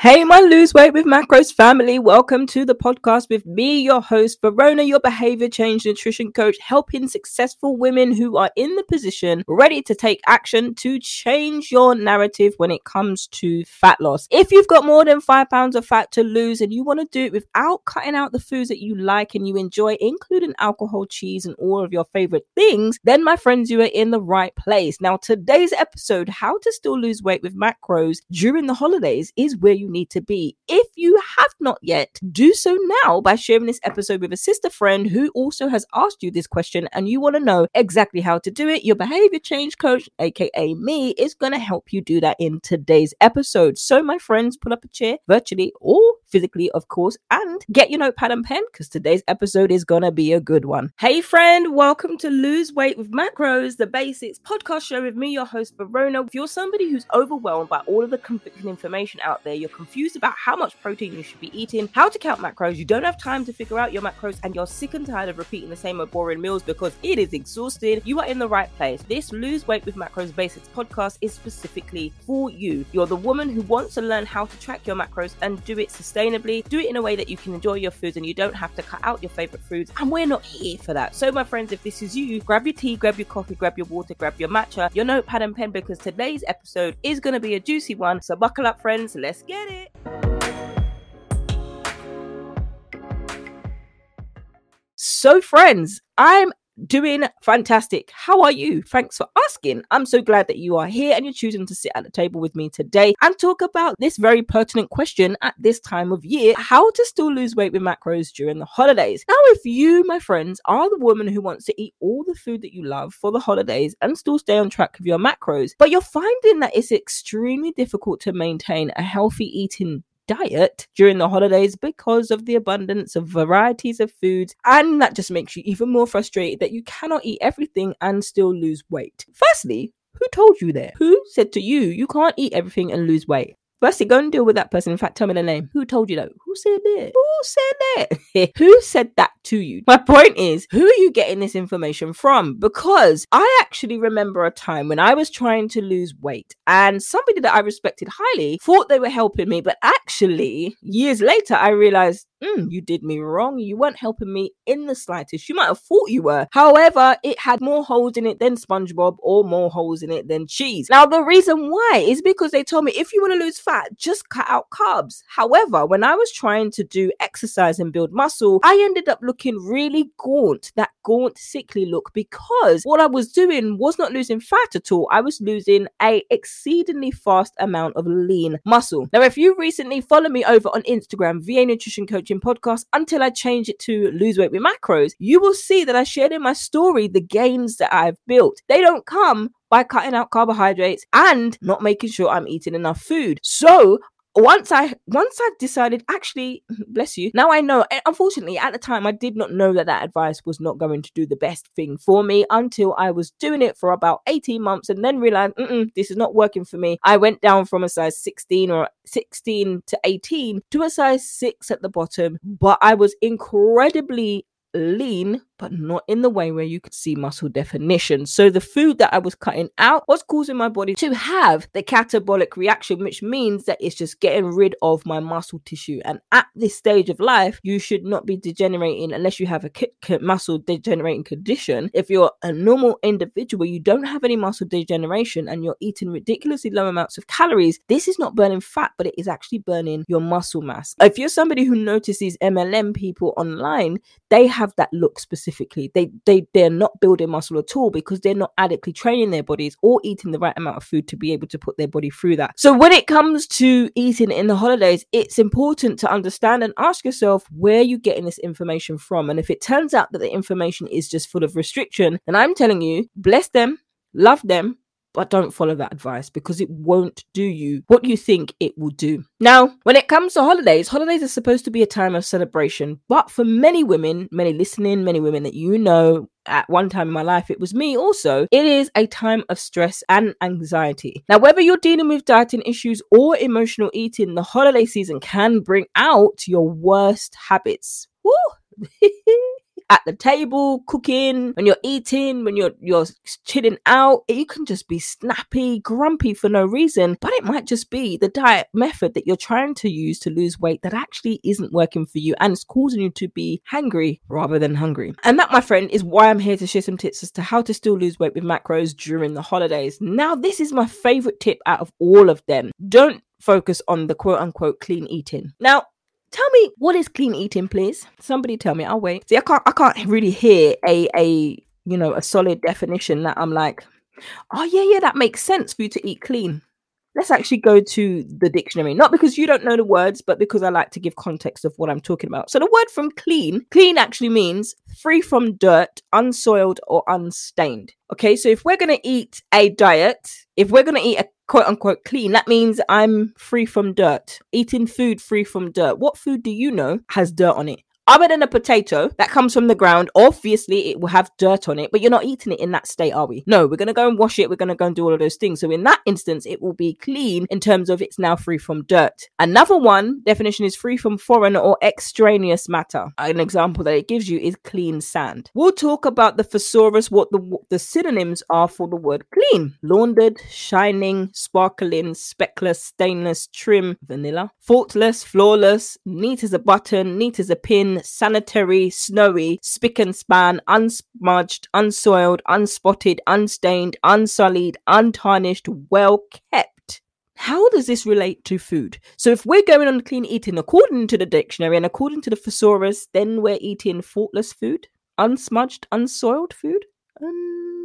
Hey, my Lose Weight with Macros family. Welcome to the podcast with me, your host, Verona, your behavior change nutrition coach, helping successful women who are in the position ready to take action to change your narrative when it comes to fat loss. If you've got more than five pounds of fat to lose and you want to do it without cutting out the foods that you like and you enjoy, including alcohol, cheese, and all of your favorite things, then my friends, you are in the right place. Now, today's episode, How to Still Lose Weight with Macros During the Holidays, is where you need to be. If you have not yet, do so now by sharing this episode with a sister friend who also has asked you this question and you want to know exactly how to do it. Your behavior change coach, aka me, is going to help you do that in today's episode. So, my friends, pull up a chair virtually or physically, of course, and get your notepad and pen because today's episode is going to be a good one. Hey, friend, welcome to Lose Weight with Macros, the basics podcast show with me, your host, Verona. If you're somebody who's overwhelmed by all of the conflicting information out there, you're confused about how much protein you should be eating, how to count macros, you don't have time to figure out your macros, and you're sick and tired of repeating the same old boring meals because it is exhausting, you are in the right place. This Lose Weight with Macros Basics podcast is specifically for you. You're the woman who wants to learn how to track your macros and do it sustainably, do it in a way that you can enjoy your foods and you don't have to cut out your favorite foods. And we're not here for that. So, my friends, if this is you, grab your tea, grab your coffee, grab your water, grab your matcha, your notepad and pen because today's episode is going to be a juicy one. So, buckle up, friends. Let's get it. So, friends, I'm doing fantastic. How are you? Thanks for asking. I'm so glad that you are here and you're choosing to sit at the table with me today and talk about this very pertinent question at this time of year how to still lose weight with macros during the holidays. Now, if you, my friends, are the woman who wants to eat all the food that you love for the holidays and still stay on track with your macros, but you're finding that it's extremely difficult to maintain a healthy eating diet during the holidays because of the abundance of varieties of foods. And that just makes you even more frustrated that you cannot eat everything and still lose weight. Firstly, who told you that? Who said to you you can't eat everything and lose weight? Firstly, go and deal with that person. In fact, tell me the name. Who told you that? Who said that? Who said that? who said that to you? My point is, who are you getting this information from? Because I actually remember a time when I was trying to lose weight and somebody that I respected highly thought they were helping me. But actually, years later, I realized mm, you did me wrong. You weren't helping me in the slightest. You might have thought you were. However, it had more holes in it than SpongeBob or more holes in it than cheese. Now, the reason why is because they told me if you want to lose fat, just cut out carbs. However, when I was trying to do exercise and build muscle, I ended up looking really gaunt, that gaunt, sickly look, because what I was doing was not losing fat at all. I was losing a exceedingly fast amount of lean muscle. Now, if you recently follow me over on Instagram, VA Nutrition coaching podcast until I change it to lose weight with macros, you will see that I shared in my story the gains that I've built. They don't come by cutting out carbohydrates and not making sure I'm eating enough food. So once I once I decided, actually, bless you. Now I know. Unfortunately, at the time, I did not know that that advice was not going to do the best thing for me until I was doing it for about eighteen months, and then realized this is not working for me. I went down from a size sixteen or sixteen to eighteen to a size six at the bottom, but I was incredibly lean but not in the way where you could see muscle definition. So the food that I was cutting out was causing my body to have the catabolic reaction, which means that it's just getting rid of my muscle tissue. And at this stage of life, you should not be degenerating unless you have a k- k- muscle degenerating condition. If you're a normal individual, you don't have any muscle degeneration and you're eating ridiculously low amounts of calories, this is not burning fat, but it is actually burning your muscle mass. If you're somebody who notices MLM people online, they have that look specifically specifically. They they they're not building muscle at all because they're not adequately training their bodies or eating the right amount of food to be able to put their body through that. So when it comes to eating in the holidays, it's important to understand and ask yourself where you're getting this information from. And if it turns out that the information is just full of restriction, then I'm telling you, bless them, love them, but don't follow that advice because it won't do you what you think it will do. Now, when it comes to holidays, holidays are supposed to be a time of celebration, but for many women, many listening, many women that you know, at one time in my life, it was me also, it is a time of stress and anxiety. Now, whether you're dealing with dieting issues or emotional eating, the holiday season can bring out your worst habits. Woo! at the table, cooking, when you're eating, when you're you're chilling out, you can just be snappy, grumpy for no reason. But it might just be the diet method that you're trying to use to lose weight that actually isn't working for you and it's causing you to be hangry rather than hungry. And that, my friend, is why I'm here to share some tips as to how to still lose weight with macros during the holidays. Now, this is my favorite tip out of all of them. Don't focus on the quote unquote clean eating. Now, tell me what is clean eating, please. Somebody tell me. I'll wait. See, I can't I can't really hear a a you know a solid definition that I'm like, oh yeah, yeah, that makes sense for you to eat clean. Let's actually go to the dictionary, not because you don't know the words, but because I like to give context of what I'm talking about. So, the word from clean, clean actually means free from dirt, unsoiled, or unstained. Okay, so if we're going to eat a diet, if we're going to eat a quote unquote clean, that means I'm free from dirt, eating food free from dirt. What food do you know has dirt on it? Other than a potato that comes from the ground, obviously it will have dirt on it, but you're not eating it in that state, are we? No, we're going to go and wash it. We're going to go and do all of those things. So in that instance, it will be clean in terms of it's now free from dirt. Another one definition is free from foreign or extraneous matter. An example that it gives you is clean sand. We'll talk about the thesaurus, what the, the synonyms are for the word clean. Laundered, shining, sparkling, speckless, stainless, trim, vanilla, faultless, flawless, neat as a button, neat as a pin, sanitary, snowy, spick and span, unsmudged, unsoiled, unspotted, unstained, unsullied, untarnished, well kept. How does this relate to food? So, if we're going on clean eating according to the dictionary and according to the thesaurus, then we're eating faultless food, unsmudged, unsoiled food. Um,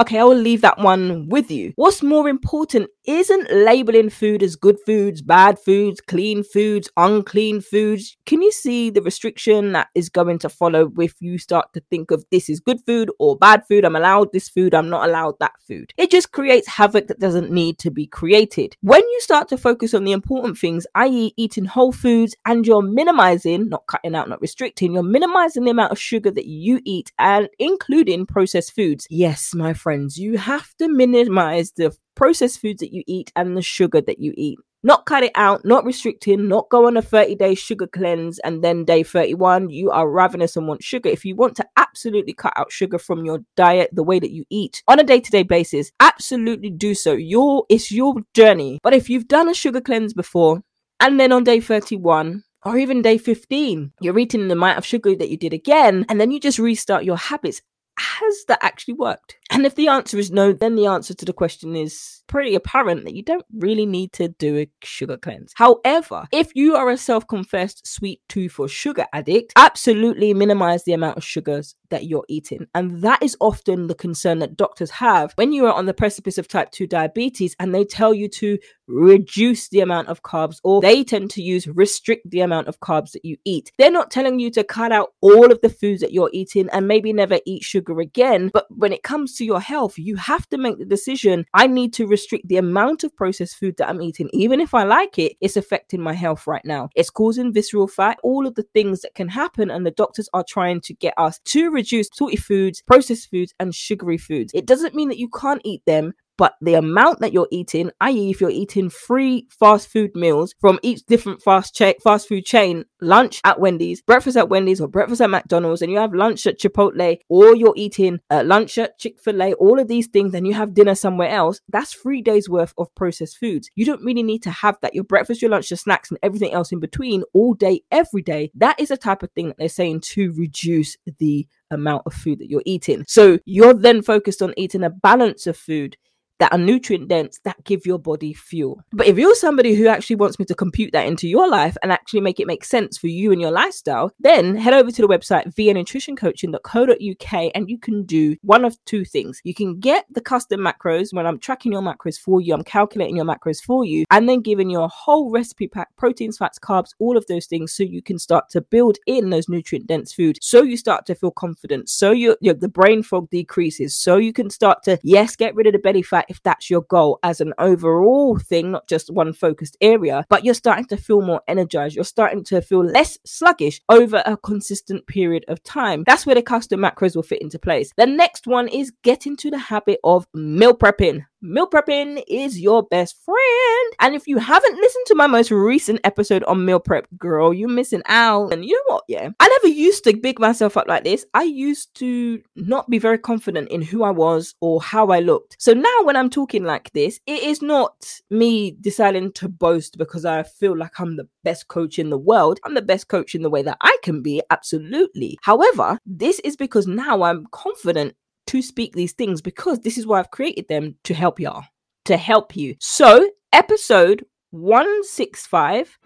okay, I will leave that one with you. What's more important isn't labeling food as good foods, bad foods, clean foods, unclean foods. Can you see the restriction that is going to follow if you start to think of this is good food or bad food? I'm allowed this food, I'm not allowed that food. It just creates havoc that doesn't need to be created. When you start to focus on the important things, i.e., eating whole foods, and you're minimizing, not cutting out, not restricting, you're minimizing the amount of sugar that you eat and including processed foods. Yes, my friends, you have to minimize the processed foods that you eat and the sugar that you eat. Not cut it out, not restricting, not go on a 30 day sugar cleanse and then day 31, you are ravenous and want sugar. If you want to absolutely cut out sugar from your diet, the way that you eat on a day to day basis, absolutely do so. Your it's your journey. But if you've done a sugar cleanse before and then on day 31, or even day 15, you're eating the amount of sugar that you did again, and then you just restart your habits. Has that actually worked? And if the answer is no, then the answer to the question is pretty apparent that you don't really need to do a sugar cleanse. However, if you are a self confessed sweet tooth or sugar addict, absolutely minimize the amount of sugars that you're eating. And that is often the concern that doctors have when you are on the precipice of type 2 diabetes and they tell you to reduce the amount of carbs, or they tend to use restrict the amount of carbs that you eat. They're not telling you to cut out all of the foods that you're eating and maybe never eat sugar again. But when it comes to your health, you have to make the decision I need to restrict the amount of processed food that I'm eating. Even if I like it, it's affecting my health right now. It's causing visceral fat, all of the things that can happen. And the doctors are trying to get us to reduce salty foods, processed foods, and sugary foods. It doesn't mean that you can't eat them, but the amount that you're eating, i.e., if you're eating three fast food meals from each different fast fast food chain, lunch at Wendy's, breakfast at Wendy's, or breakfast at McDonald's, and you have lunch at Chipotle, or you're eating uh, lunch at Chick Fil A, all of these things, and you have dinner somewhere else, that's three days worth of processed foods. You don't really need to have that. Your breakfast, your lunch, your snacks, and everything else in between all day, every day. That is the type of thing that they're saying to reduce the amount of food that you're eating. So you're then focused on eating a balance of food that are nutrient dense that give your body fuel. But if you're somebody who actually wants me to compute that into your life and actually make it make sense for you and your lifestyle, then head over to the website vianutritioncoaching.co.uk and you can do one of two things. You can get the custom macros when I'm tracking your macros for you, I'm calculating your macros for you, and then giving you a whole recipe pack proteins, fats, carbs, all of those things so you can start to build in those nutrient dense foods so you start to feel confident, so you the brain fog decreases, so you can start to, yes, get rid of the belly fat if that's your goal as an overall thing, not just one focused area, but you're starting to feel more energized. You're starting to feel less sluggish over a consistent period of time. That's where the custom macros will fit into place. The next one is get into the habit of meal prepping. Meal prepping is your best friend. And if you haven't listened to my most recent episode on meal prep, girl, you're missing out. And you know what? Yeah, I never used to big myself up like this. I used to not be very confident in who I was or how I looked. So now when I'm talking like this, it is not me deciding to boast because I feel like I'm the best coach in the world. I'm the best coach in the way that I can be, absolutely. However, this is because now I'm confident to speak these things because this is why I've created them to help y'all, to help you. So, episode 165.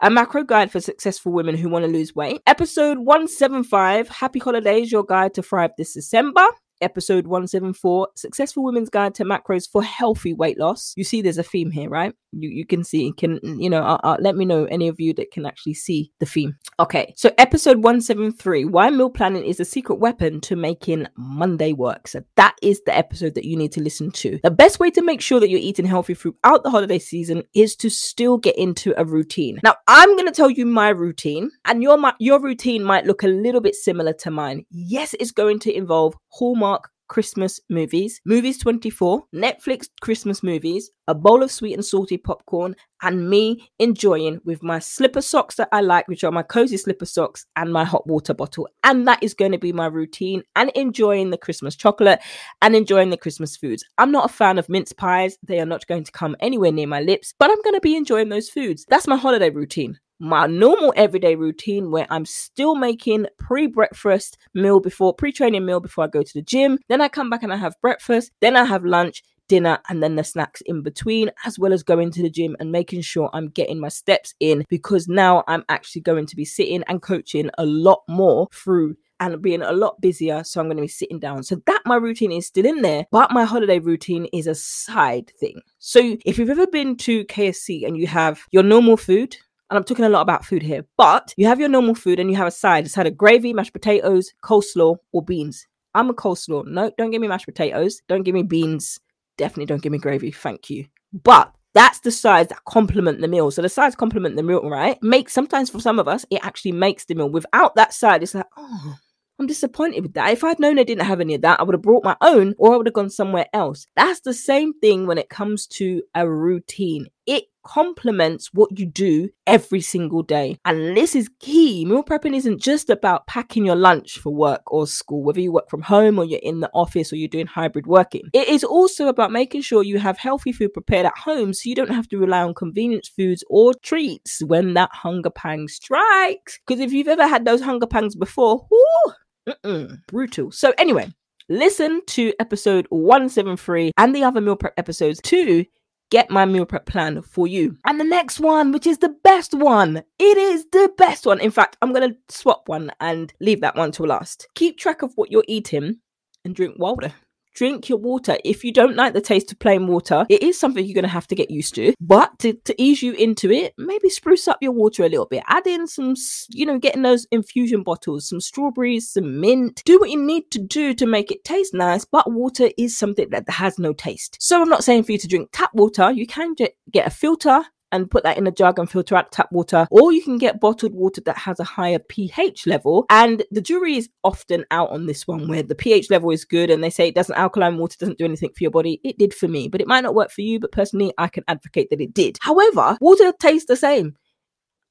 A macro guide for successful women who want to lose weight. Episode 175 Happy Holidays, your guide to thrive this December episode 174 Successful Women's Guide to Macros for Healthy Weight Loss. You see, there's a theme here, right? You, you can see, can, you know, uh, uh, let me know any of you that can actually see the theme. Okay, so episode 173 Why Meal Planning is a Secret Weapon to Making Monday Work. So that is the episode that you need to listen to. The best way to make sure that you're eating healthy throughout the holiday season is to still get into a routine. Now, I'm going to tell you my routine, and your, your routine might look a little bit similar to mine. Yes, it's going to involve Hallmark Christmas movies, Movies 24, Netflix Christmas movies, a bowl of sweet and salty popcorn, and me enjoying with my slipper socks that I like, which are my cozy slipper socks, and my hot water bottle. And that is going to be my routine and enjoying the Christmas chocolate and enjoying the Christmas foods. I'm not a fan of mince pies, they are not going to come anywhere near my lips, but I'm going to be enjoying those foods. That's my holiday routine my normal everyday routine where I'm still making pre breakfast meal before pre training meal before I go to the gym. Then I come back and I have breakfast. Then I have lunch, dinner, and then the snacks in between, as well as going to the gym and making sure I'm getting my steps in because now I'm actually going to be sitting and coaching a lot more through and being a lot busier. So I'm going to be sitting down. So that my routine is still in there, but my holiday routine is a side thing. So if you've ever been to KFC and you have your normal food, and I'm talking a lot about food here, but you have your normal food and you have a side. It's either gravy, mashed potatoes, coleslaw, or beans. I'm a coleslaw. No, don't give me mashed potatoes. Don't give me beans. Definitely don't give me gravy. Thank you. But that's the sides that complement the meal. So the sides complement the meal, right? Make sometimes for some of us, it actually makes the meal. Without that side, it's like, oh, I'm disappointed with that. If I'd known I didn't have any of that, I would have brought my own or I would have gone somewhere else. That's the same thing when it comes to a routine. It complements what you do every single day. And this is key. Meal prepping isn't just about packing your lunch for work or school, whether you work from home or you're in the office or you're doing hybrid working. It is also about making sure you have healthy food prepared at home so you don't have to rely on convenience foods or treats when that hunger pang strikes. Because if you've ever had those hunger pangs before, whoo, brutal. So, anyway, listen to episode 173 and the other meal prep episodes to get my meal prep plan for you. And the next one, which is the best one, it is the best one. In fact, I'm going to swap one and leave that one to last. Keep track of what you're eating and drink water drink your water. If you don't like the taste of plain water, it is something you're going to have to get used to. But to, to ease you into it, maybe spruce up your water a little bit. Add in some, you know, getting those infusion bottles, some strawberries, some mint. Do what you need to do to make it taste nice, but water is something that has no taste. So I'm not saying for you to drink tap water. You can get a filter and put that in a jug and filter out tap water, or you can get bottled water that has a higher pH level. And the jury is often out on this one where the pH level is good and they say it doesn't alkaline water doesn't do anything for your body. It did for me, but it might not work for you. But personally, I can advocate that it did. However, water tastes the same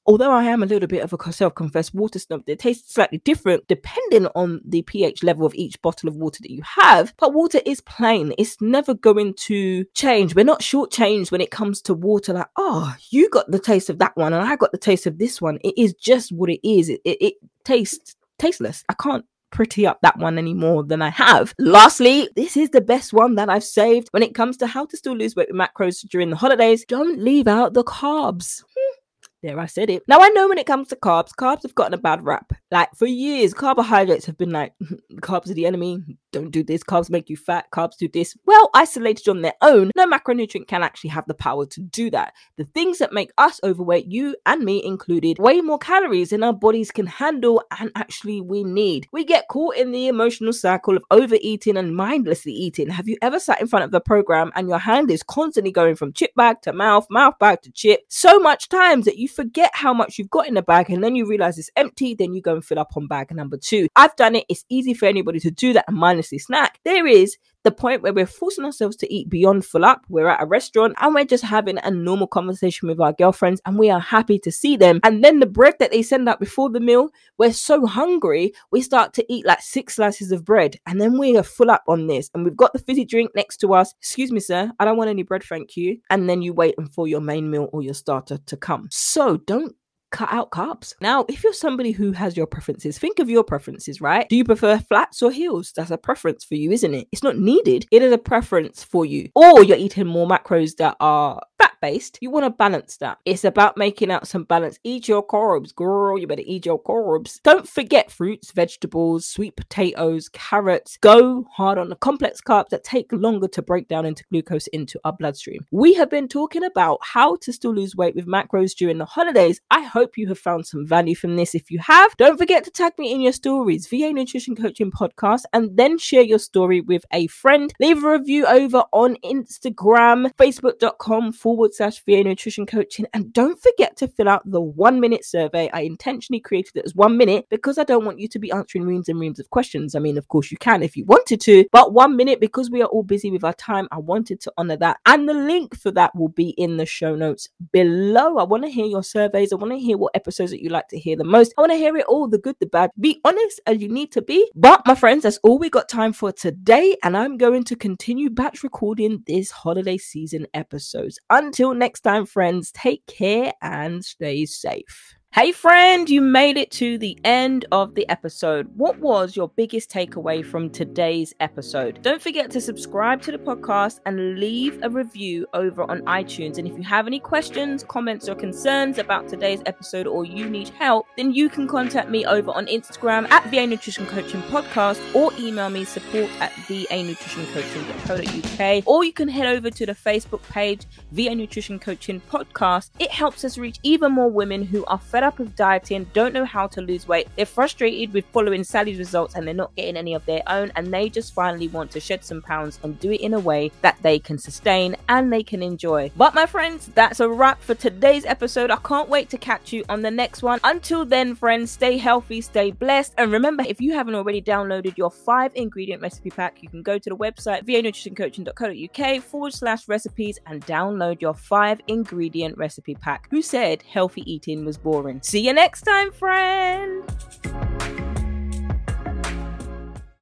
although I am a little bit of a self confessed water snob, it tastes slightly different depending on the pH level of each bottle of water that you have. But water is plain, it's never going to change. We're not shortchanged when it comes to water, like, oh, you got the taste of that one and I got the taste of this one. It is just what it is. It, it, it tastes tasteless. I can't pretty up that one any more than I have. Lastly, this is the best one that I've saved when it comes to how to still lose weight with macros during the holidays. Don't leave out the carbs. Hmm. There, I said it. Now I know when it comes to carbs, carbs have gotten a bad rap. Like for years, carbohydrates have been like carbs are the enemy. Don't do this, carbs make you fat, carbs do this. Well, isolated on their own, no macronutrient can actually have the power to do that. The things that make us overweight, you and me included, way more calories than our bodies can handle and actually we need. We get caught in the emotional cycle of overeating and mindlessly eating. Have you ever sat in front of the program and your hand is constantly going from chip bag to mouth, mouth bag to chip, so much times that you forget how much you've got in the bag and then you realize it's empty, then you go and fill up on bag number two. I've done it. It's easy for anybody to do that and snack. There is the point where we're forcing ourselves to eat beyond full up. We're at a restaurant and we're just having a normal conversation with our girlfriends and we are happy to see them. And then the bread that they send out before the meal, we're so hungry, we start to eat like six slices of bread and then we are full up on this. And we've got the fizzy drink next to us. Excuse me, sir, I don't want any bread, thank you. And then you wait and for your main meal or your starter to come. So don't cut out carbs. Now, if you're somebody who has your preferences, think of your preferences, right? Do you prefer flats or heels? That's a preference for you, isn't it? It's not needed, it is a preference for you. Or you're eating more macros that are fat based. You want to balance that. It's about making out some balance. Eat your carbs, girl. You better eat your carbs. Don't forget fruits, vegetables, sweet potatoes, carrots. Go hard on the complex carbs that take longer to break down into glucose into our bloodstream. We have been talking about how to still lose weight with macros during the holidays. I hope you have found some value from this. If you have, don't forget to tag me in your stories, VA Nutrition Coaching Podcast, and then share your story with a friend. Leave a review over on Instagram, facebook.com forward slash VA Nutrition Coaching, and don't forget to fill out the one minute survey. I intentionally created it as one minute because I don't want you to be answering reams and reams of questions. I mean, of course, you can if you wanted to, but one minute because we are all busy with our time, I wanted to honor that. And the link for that will be in the show notes below. I want to hear your surveys. I want to hear hear what episodes that you like to hear the most. I want to hear it all the good, the bad. Be honest as you need to be. But, my friends, that's all we got time for today. And I'm going to continue batch recording this holiday season episodes. Until next time, friends, take care and stay safe. Hey, friend, you made it to the end of the episode. What was your biggest takeaway from today's episode? Don't forget to subscribe to the podcast and leave a review over on iTunes. And if you have any questions, comments, or concerns about today's episode or you need help, then you can contact me over on Instagram at VA Nutrition Coaching Podcast or email me support at VA Nutrition Coaching.co.uk or you can head over to the Facebook page VA Nutrition Coaching Podcast. It helps us reach even more women who are fed up with dieting, don't know how to lose weight. They're frustrated with following Sally's results and they're not getting any of their own, and they just finally want to shed some pounds and do it in a way that they can sustain and they can enjoy. But, my friends, that's a wrap for today's episode. I can't wait to catch you on the next one. Until then, friends, stay healthy, stay blessed, and remember if you haven't already downloaded your five ingredient recipe pack, you can go to the website vanutritioncoaching.co.uk forward slash recipes and download your five ingredient recipe pack. Who said healthy eating was boring? children. See you next time, friend.